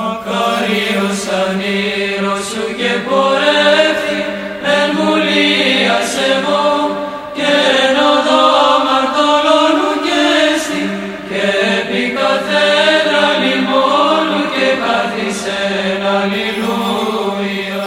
Καρίος ανήρος σου και πορεύθη εν βουλίας εγώ και εν οδό μαρτωλώνου και στη και επί καθένα λιμόνου και καθισεν αλληλούια.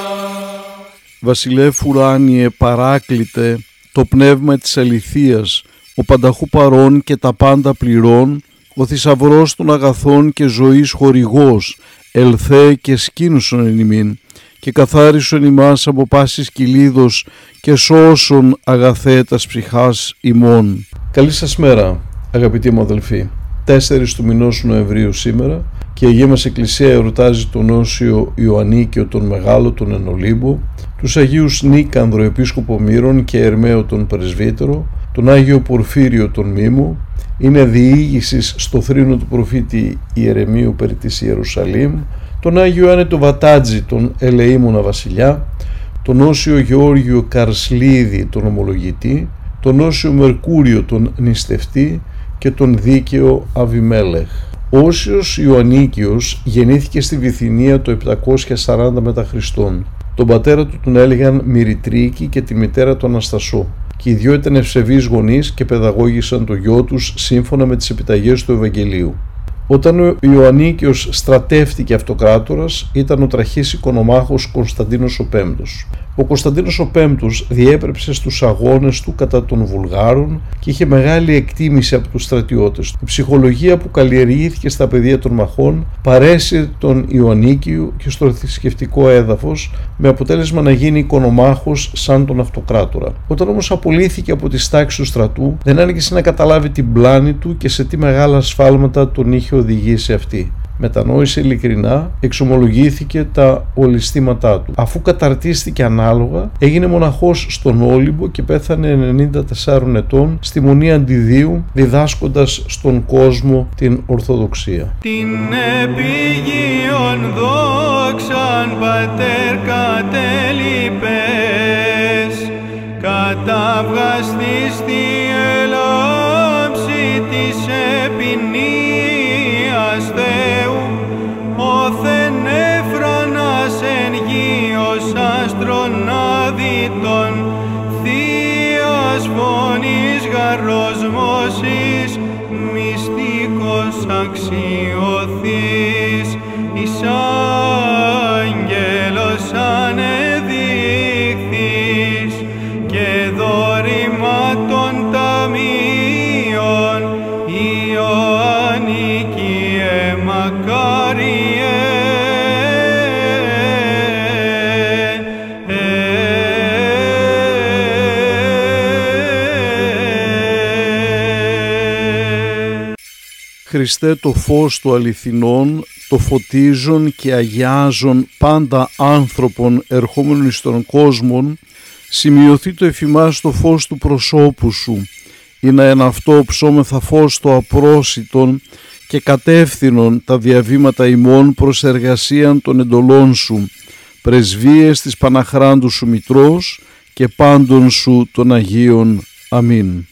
Βασιλεύ ουράνιε παράκλητε το πνεύμα της αληθείας, ο πανταχού παρών και τα πάντα πληρών, ο θησαυρός των αγαθών και ζωής χορηγός, ελθέ και σκήνουσον εν ημίν, και καθάρισον ημάς από πάσης κυλίδος και σώσον αγαθέτας ψυχάς ημών. Καλή σας μέρα αγαπητοί μου αδελφοί. 4 του μηνός Νοεμβρίου σήμερα και η Αγία μας Εκκλησία εορτάζει τον Όσιο Ιωαννίκιο τον Μεγάλο τον Ενολύμπο, τους Αγίους Νίκανδρο Επίσκοπο Μύρων και Ερμαίο τον Πρεσβύτερο, τον Άγιο Πορφύριο τον Μήμο, είναι διήγησης στο θρήνο του προφήτη Ιερεμίου περί της Ιερουσαλήμ, τον Άγιο Ιωάννη τον Βατάτζη τον Ελεήμονα Βασιλιά, τον Όσιο Γεώργιο Καρσλίδη τον Ομολογητή, τον Όσιο Μερκούριο τον Νηστευτή και τον Δίκαιο Αβιμέλεχ. Ο Όσιος Ιωαννίκιος γεννήθηκε στη Βυθινία το 740 μετά Χριστόν. Τον πατέρα του τον έλεγαν Μυριτρίκη και τη μητέρα του Αναστασό και οι δυο ήταν ευσεβείς γονείς και παιδαγώγησαν το γιο τους σύμφωνα με τις επιταγές του Ευαγγελίου. Όταν ο Ιωαννίκιος στρατεύτηκε αυτοκράτορας ήταν ο τραχής οικονομάχος Κωνσταντίνος ο Πέμπτος. Ο Κωνσταντίνος ο Πέμπτος διέπρεψε στους αγώνες του κατά των Βουλγάρων και είχε μεγάλη εκτίμηση από τους στρατιώτες του. Η ψυχολογία που καλλιεργήθηκε στα πεδία των μαχών παρέσει τον Ιωαννίκιο και στο θρησκευτικό έδαφος με αποτέλεσμα να γίνει οικονομάχος σαν τον αυτοκράτορα. Όταν όμως απολύθηκε από τις τάξεις του στρατού δεν άνοιγε να καταλάβει την πλάνη του και σε τι μεγάλα ασφάλματα τον είχε οδηγήσει αυτή μετανόησε ειλικρινά, εξομολογήθηκε τα ολιστήματά του. Αφού καταρτίστηκε ανάλογα, έγινε μοναχός στον Όλυμπο και πέθανε 94 ετών στη Μονή Αντιδίου, διδάσκοντας στον κόσμο την Ορθοδοξία. Την επίγειον δόξαν πατέρ κατέλειπες, καταβγαστής τη ελάμψη της επινοίας γαρροσμώσης, μυστικός αξιωθής, Χριστέ το φως του αληθινών, το φωτίζον και αγιάζον πάντα άνθρωπον ερχόμενων εις τον κόσμον, σημειωθεί το εφημάς το φως του προσώπου σου, ή να εν αυτό ψώμεθα φως το απρόσιτον και κατεύθυνον τα διαβήματα ημών προς εργασίαν των εντολών σου, πρεσβείες της Παναχράντου σου Μητρός και πάντων σου των Αγίων. Αμήν.